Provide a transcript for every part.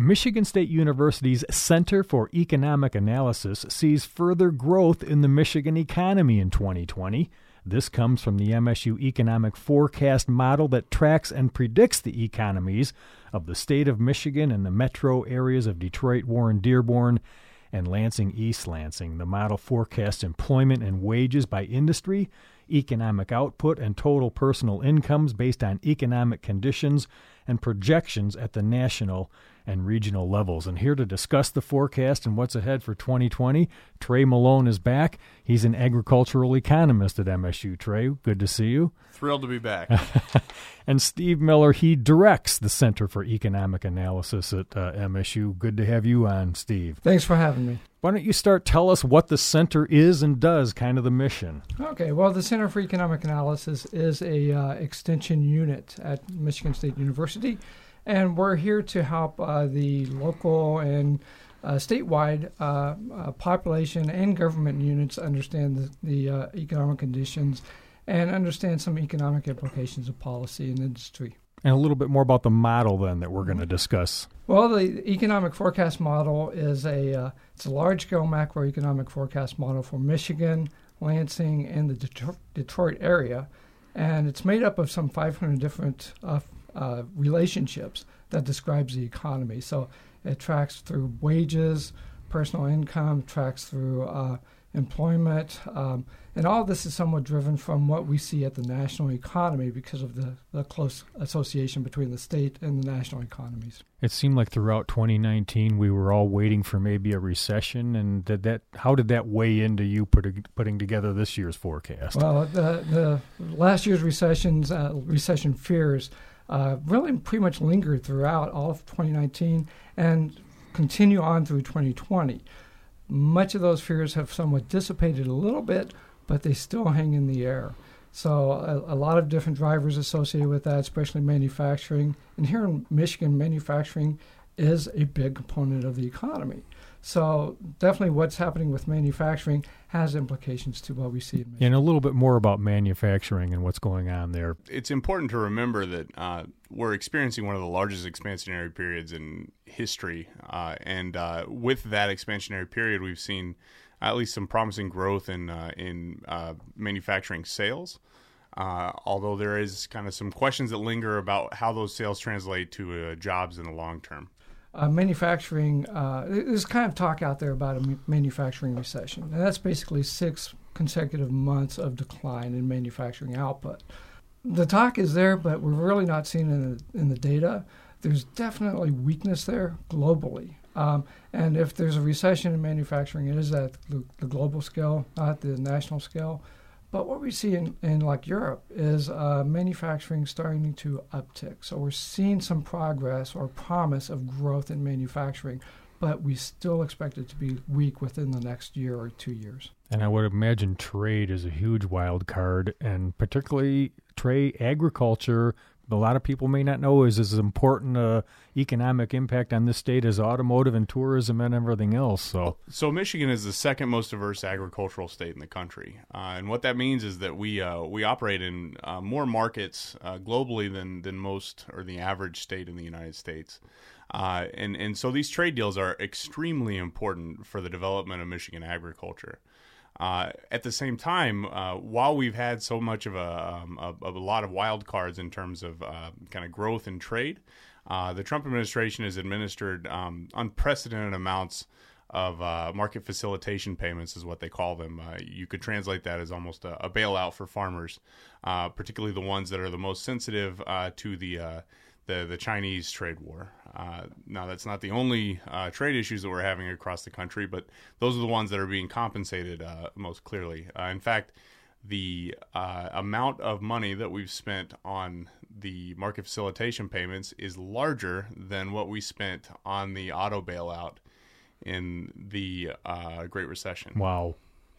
Michigan State University's Center for Economic Analysis sees further growth in the Michigan economy in 2020. This comes from the MSU Economic Forecast model that tracks and predicts the economies of the state of Michigan and the metro areas of Detroit, Warren, Dearborn, and Lansing, East Lansing. The model forecasts employment and wages by industry, economic output, and total personal incomes based on economic conditions and projections at the national and regional levels. And here to discuss the forecast and what's ahead for 2020, Trey Malone is back. He's an agricultural economist at MSU. Trey, good to see you. Thrilled to be back. and Steve Miller, he directs the Center for Economic Analysis at uh, MSU. Good to have you on, Steve. Thanks for having me. Why don't you start? Tell us what the center is and does, kind of the mission. Okay. Well, the Center for Economic Analysis is a uh, extension unit at Michigan State University and we're here to help uh, the local and uh, statewide uh, uh population and government units understand the, the uh, economic conditions and understand some economic implications of policy and industry. And a little bit more about the model then that we're going to discuss. Well, the economic forecast model is a uh, it's a large scale macroeconomic forecast model for Michigan, Lansing, and the Detroit area, and it's made up of some 500 different uh, relationships that describes the economy. So it tracks through wages, personal income, tracks through uh, employment, um, and all this is somewhat driven from what we see at the national economy because of the, the close association between the state and the national economies. It seemed like throughout 2019 we were all waiting for maybe a recession, and did that? How did that weigh into you putting putting together this year's forecast? Well, the, the last year's recessions, uh, recession fears uh, really pretty much lingered throughout all of 2019 and continue on through 2020. Much of those fears have somewhat dissipated a little bit, but they still hang in the air. So, a, a, lot of different drivers associated with that, especially manufacturing. And here in Michigan, manufacturing is a big component of the economy. So definitely, what's happening with manufacturing has implications to what we see. In and a little bit more about manufacturing and what's going on there. It's important to remember that uh, we're experiencing one of the largest expansionary periods in history, uh, and uh, with that expansionary period, we've seen at least some promising growth in uh, in uh, manufacturing sales. Uh, although there is kind of some questions that linger about how those sales translate to jobs in the long term uh, manufacturing, uh, there's kind of talk out there about a manufacturing recession. And that's basically six consecutive months of decline in manufacturing output. The talk is there, but we're really not seeing it in the, in the data. There's definitely weakness there globally. Um, and if there's a recession in manufacturing, it is at the, global scale, not the national scale. But what we see in, in like Europe is uh, manufacturing starting to uptick. So we're seeing some progress or promise of growth in manufacturing, but we still expect it to be weak within the next year or two years. And I would imagine trade is a huge wild card, and particularly trade agriculture a lot of people may not know is as important economic impact on this state as automotive and tourism and everything else. So, so Michigan is the second most diverse agricultural state in the country, uh, and what that means is that we uh, we operate in uh, more markets uh, globally than than most or the average state in the United States. Uh, and and so these trade deals are extremely important for the development of Michigan agriculture. Uh, at the same time, uh, while we've had so much of a, um, a, a, lot of wild cards in terms of uh, kind of growth and trade, uh, the Trump administration has administered um, unprecedented amounts of uh, market facilitation payments, is what they call them. You could translate that as almost a, a bailout for farmers, particularly the ones that are the most sensitive to the the, the Chinese trade war. Uh, now, that's not the only uh, trade issues that we're having across the country, but those are the ones that are being compensated uh, most clearly. Uh, in fact, the uh, amount of money that we've spent on the market facilitation payments is larger than what we spent on the auto bailout in the uh, Great Recession. Wow.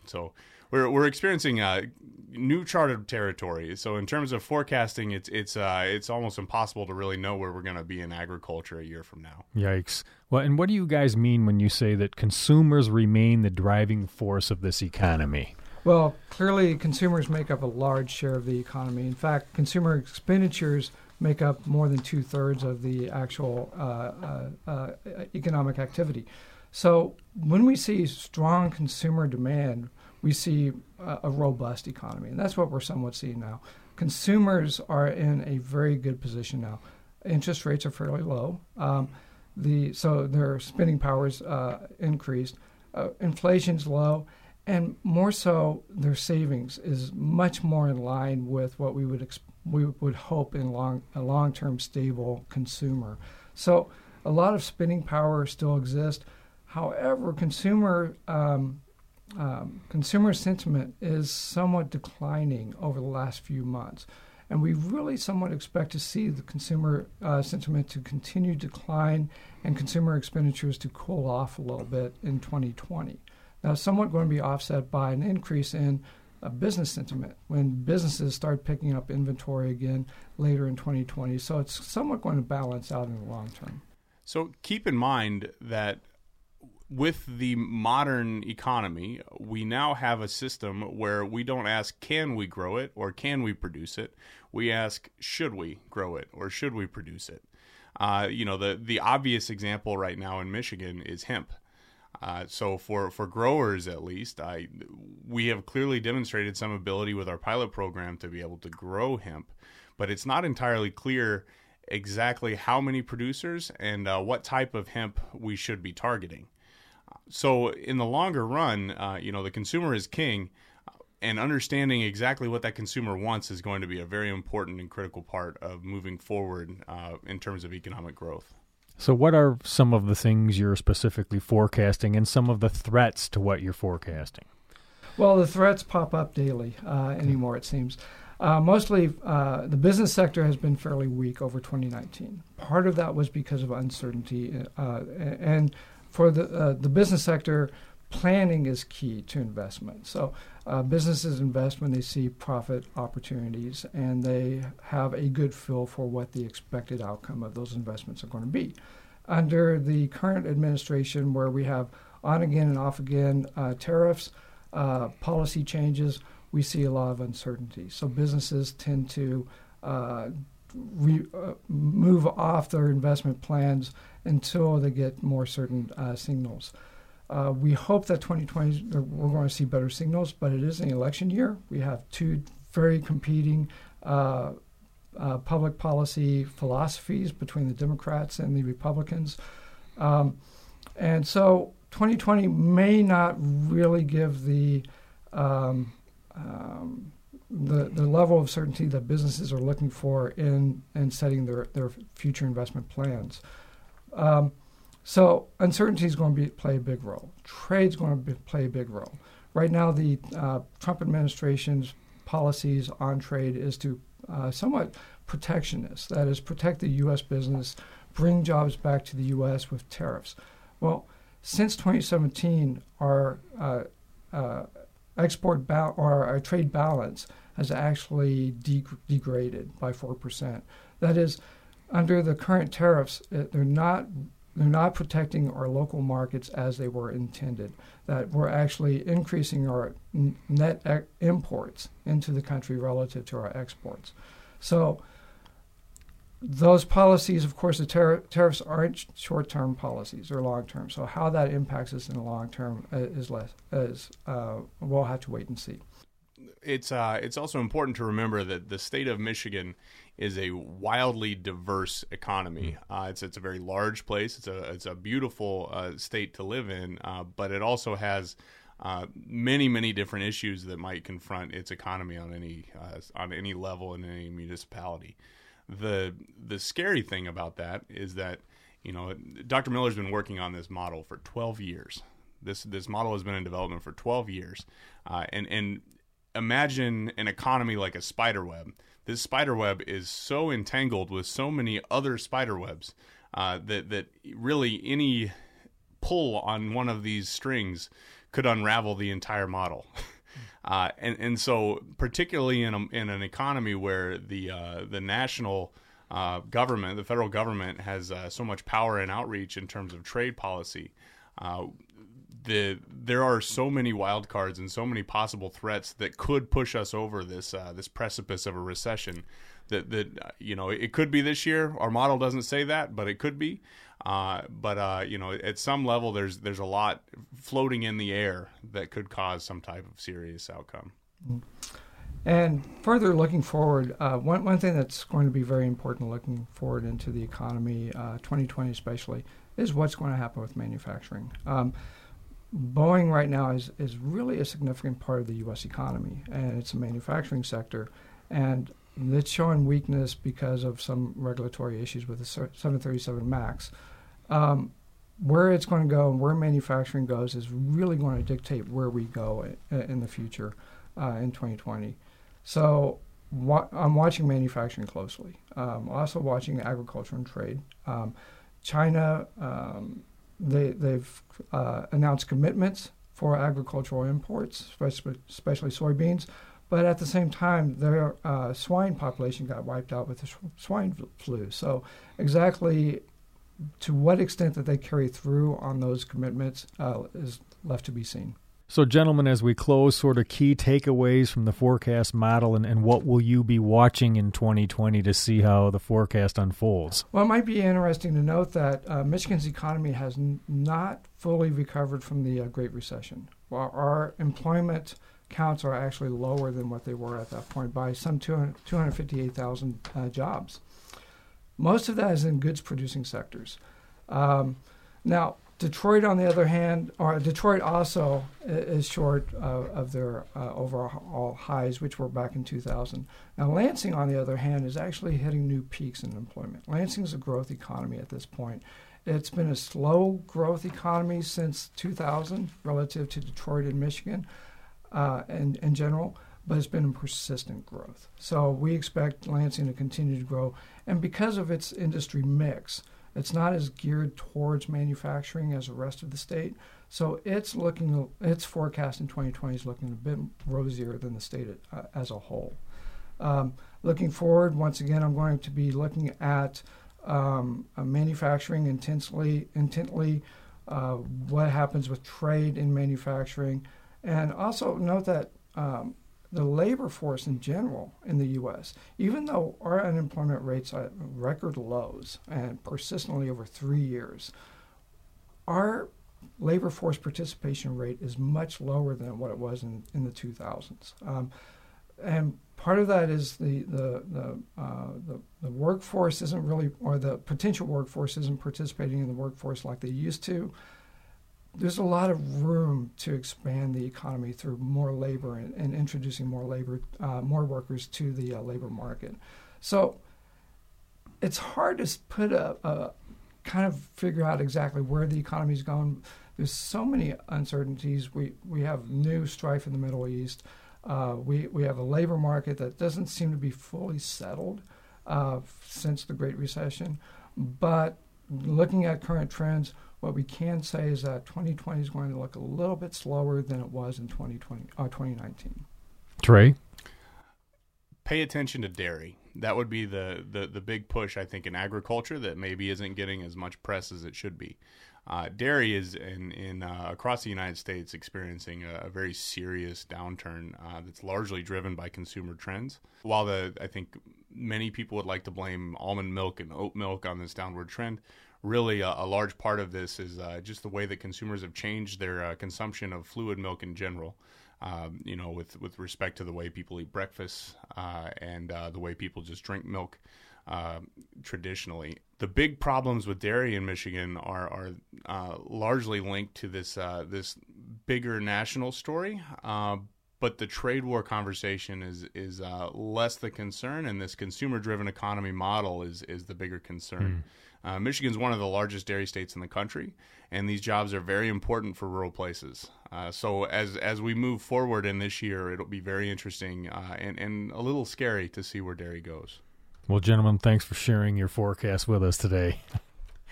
So we're we're experiencing uh, new charted territory. So in terms of forecasting, it's it's uh, it's almost impossible to really know where we're going to be in agriculture a year from now. Yikes! Well, and what do you guys mean when you say that consumers remain the driving force of this economy? Well, clearly, consumers make up a large share of the economy. In fact, consumer expenditures make up more than two thirds of the actual uh, uh, uh, economic activity. So when we see strong consumer demand, we see a, a robust economy, and that's what we're somewhat seeing now. Consumers are in a very good position now. Interest rates are fairly low. Um, the so their spending powers uh, increased. Uh, inflation's low, and more so, their savings is much more in line with what we would we would hope in long a long term stable consumer. So a lot of spending power still exists. However, consumer um, um, consumer sentiment is somewhat declining over the last few months. And we really somewhat expect to see the consumer uh, sentiment to continue decline and consumer expenditures to cool off a little bit in 2020. Now, somewhat going to be offset by an increase in uh, business sentiment when businesses start picking up inventory again later in 2020. So it's somewhat going to balance out in the long term. So keep in mind that with the modern economy, we now have a system where we don't ask, can we grow it or can we produce it? We ask, should we grow it or should we produce it? Uh, you know, the, the obvious example right now in Michigan is hemp. Uh, so for, for growers at least, I we have clearly demonstrated some ability with our pilot program to be able to grow hemp, but it's not entirely clear exactly how many producers and uh, what type of hemp we should be targeting so in the longer run, uh, you know, the consumer is king, and understanding exactly what that consumer wants is going to be a very important and critical part of moving forward uh, in terms of economic growth. So, what are some of the things you're specifically forecasting, and some of the threats to what you're forecasting? Well, the threats pop up daily uh, anymore. It seems. Uh, mostly, uh, the business sector has been fairly weak over 2019. Part of that was because of uncertainty, uh, and for the uh, the business sector, planning is key to investment. So uh, businesses invest when they see profit opportunities and they have a good feel for what the expected outcome of those investments are going to be. Under the current administration, where we have on again and off again uh, tariffs, uh, policy changes, we see a lot of uncertainty. So businesses tend to uh, re, uh, move off their investment plans until they get more certain uh, signals. Uh, we hope that 2020 we're going to see better signals, but it is an election year. We have two very competing uh, uh, public policy philosophies between the Democrats and the Republicans. Um, and so 2020 may not really give the um, um, the, the level of certainty that businesses are looking for in, in setting their, their future investment plans. Um, so uncertainty is going to be, play a big role. Trade is going to be, play a big role. Right now, the uh, Trump administration's policies on trade is to uh, somewhat protectionist. That is, protect the U.S. business, bring jobs back to the U.S. with tariffs. Well, since 2017, our uh, uh, export ba- or our trade balance has actually de- degraded by four percent. That is, under the current tariffs, uh, they're not they're not protecting our local markets as they were intended. That we're actually increasing our net e- imports into the country relative to our exports. So those policies, of course, the tar- tariffs aren't short-term policies; they're long-term. So how that impacts us in the long term uh, is less. Is uh, we'll have to wait and see it's uh, it's also important to remember that the state of Michigan is a wildly diverse economy. Hmm. Uh, it's it's a very large place. It's a it's a beautiful uh, state to live in, uh, but it also has uh, many many different issues that might confront its economy on any uh, on any level in any municipality. The the scary thing about that is that you know Dr. Miller's been working on this model for 12 years. This this model has been in development for 12 years, and and imagine an economy like a spider web. This spider web is so entangled with so many other spider webs uh, that that really any pull on one of these strings could unravel the entire model. Uh, and and so particularly in a, in an economy where the uh, the national uh, government, the federal government, has uh, so much power and outreach in terms of trade policy, uh, the there are so many wild cards and so many possible threats that could push us over this this precipice of a recession that that you know it could be this year. Our model doesn't say that, but it could be. Uh, but uh, you know, at some level, there's there's a lot floating in the air that could cause some type of serious outcome. And further looking forward, uh, one one thing that's going to be very important looking forward into the economy, uh, 2020 especially, is what's going to happen with manufacturing. Um, Boeing right now is is really a significant part of the U.S. economy, and it's a manufacturing sector, and it's showing weakness because of some regulatory issues with the 737 Max. Um, where it's going to go and where manufacturing goes is really going to dictate where we go in, in the future uh, in 2020. So wa- I'm watching manufacturing closely. Um, also watching agriculture and trade. Um, China, um, they, they've uh, announced commitments for agricultural imports, especially, soybeans. But at the same time, their uh, swine population got wiped out with the swine flu. So exactly to what extent that they carry through on those commitments uh, is left to be seen. So, gentlemen, as we close, sort of key takeaways from the forecast model, and, and what will you be watching in 2020 to see how the forecast unfolds? Well, it might be interesting to note that uh, Michigan's economy has n- not fully recovered from the uh, Great Recession. While our employment counts are actually lower than what they were at that point by some 258,000 uh, jobs. Most of that is in goods producing sectors. Um, now, Detroit, on the other hand, or Detroit also is short uh, of their uh, overall highs, which were back in 2000. Now, Lansing, on the other hand, is actually hitting new peaks in employment. Lansing is a growth economy at this point. It's been a slow growth economy since 2000 relative to Detroit and Michigan uh, in, in general, but it's been in persistent growth. So we expect Lansing to continue to grow. And because of its industry mix, it's not as geared towards manufacturing as the rest of the state. So it's looking, its forecast in 2020 is looking a bit rosier than the state uh, as a whole. Um, looking forward, once again, I'm going to be looking at um, manufacturing intensely, intently, uh, what happens with trade in manufacturing, and also note that um, the labor force in general in the U.S., even though our unemployment rates are at record lows and persistently over three years, our labor force participation rate is much lower than what it was in, in the 2000s. Um, and part of that is the the the, uh, the, the workforce isn't really, or the potential workforce isn't participating in the workforce like they used to there's a lot of room to expand the economy through more labor and, and introducing more labor, uh, more workers to the uh, labor market. So it's hard to put a, a, kind of figure out exactly where the economy is going. There's so many uncertainties. We we have new strife in the Middle East. Uh, we we have a labor market that doesn't seem to be fully settled uh, since the Great Recession. But looking at current trends, what we can say is that 2020 is going to look a little bit slower than it was in 2020, uh, 2019. Trey? Pay attention to dairy. That would be the, the, the big push, I think, in agriculture that maybe isn't getting as much press as it should be. Uh, dairy is in, in uh, across the United States experiencing a, a very serious downturn uh, that's largely driven by consumer trends. While the I think many people would like to blame almond milk and oat milk on this downward trend, really a, a, large part of this is uh, just the way that consumers have changed their uh, consumption of fluid milk in general. Um, you know, with with respect to the way people eat breakfast uh, and uh, the way people just drink milk uh, traditionally. The big problems with dairy in Michigan are are uh, largely linked to this this bigger national story but the trade war conversation is is uh, less the concern, and this consumer driven economy model is is the bigger concern. Mm. Uh, Michigan's one of the largest dairy states in the country, and these jobs are very important for rural places. Uh, so as as we move forward in this year, it'll be very interesting uh, and and a little scary to see where dairy goes. Well, gentlemen, thanks for sharing your forecast with us today.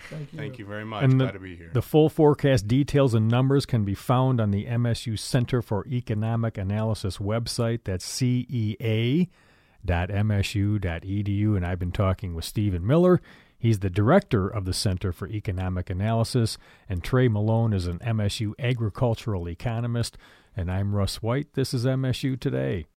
Thank you. Thank you very much. And Glad the, to be here. The full forecast details and numbers can be found on the MSU Center for Economic Analysis website. That's cea.msu.edu. And I've been talking with Stephen Miller. He's the director of the Center for Economic Analysis, and Trey Malone is an MSU agricultural economist. And I'm Russ White. This is MSU Today.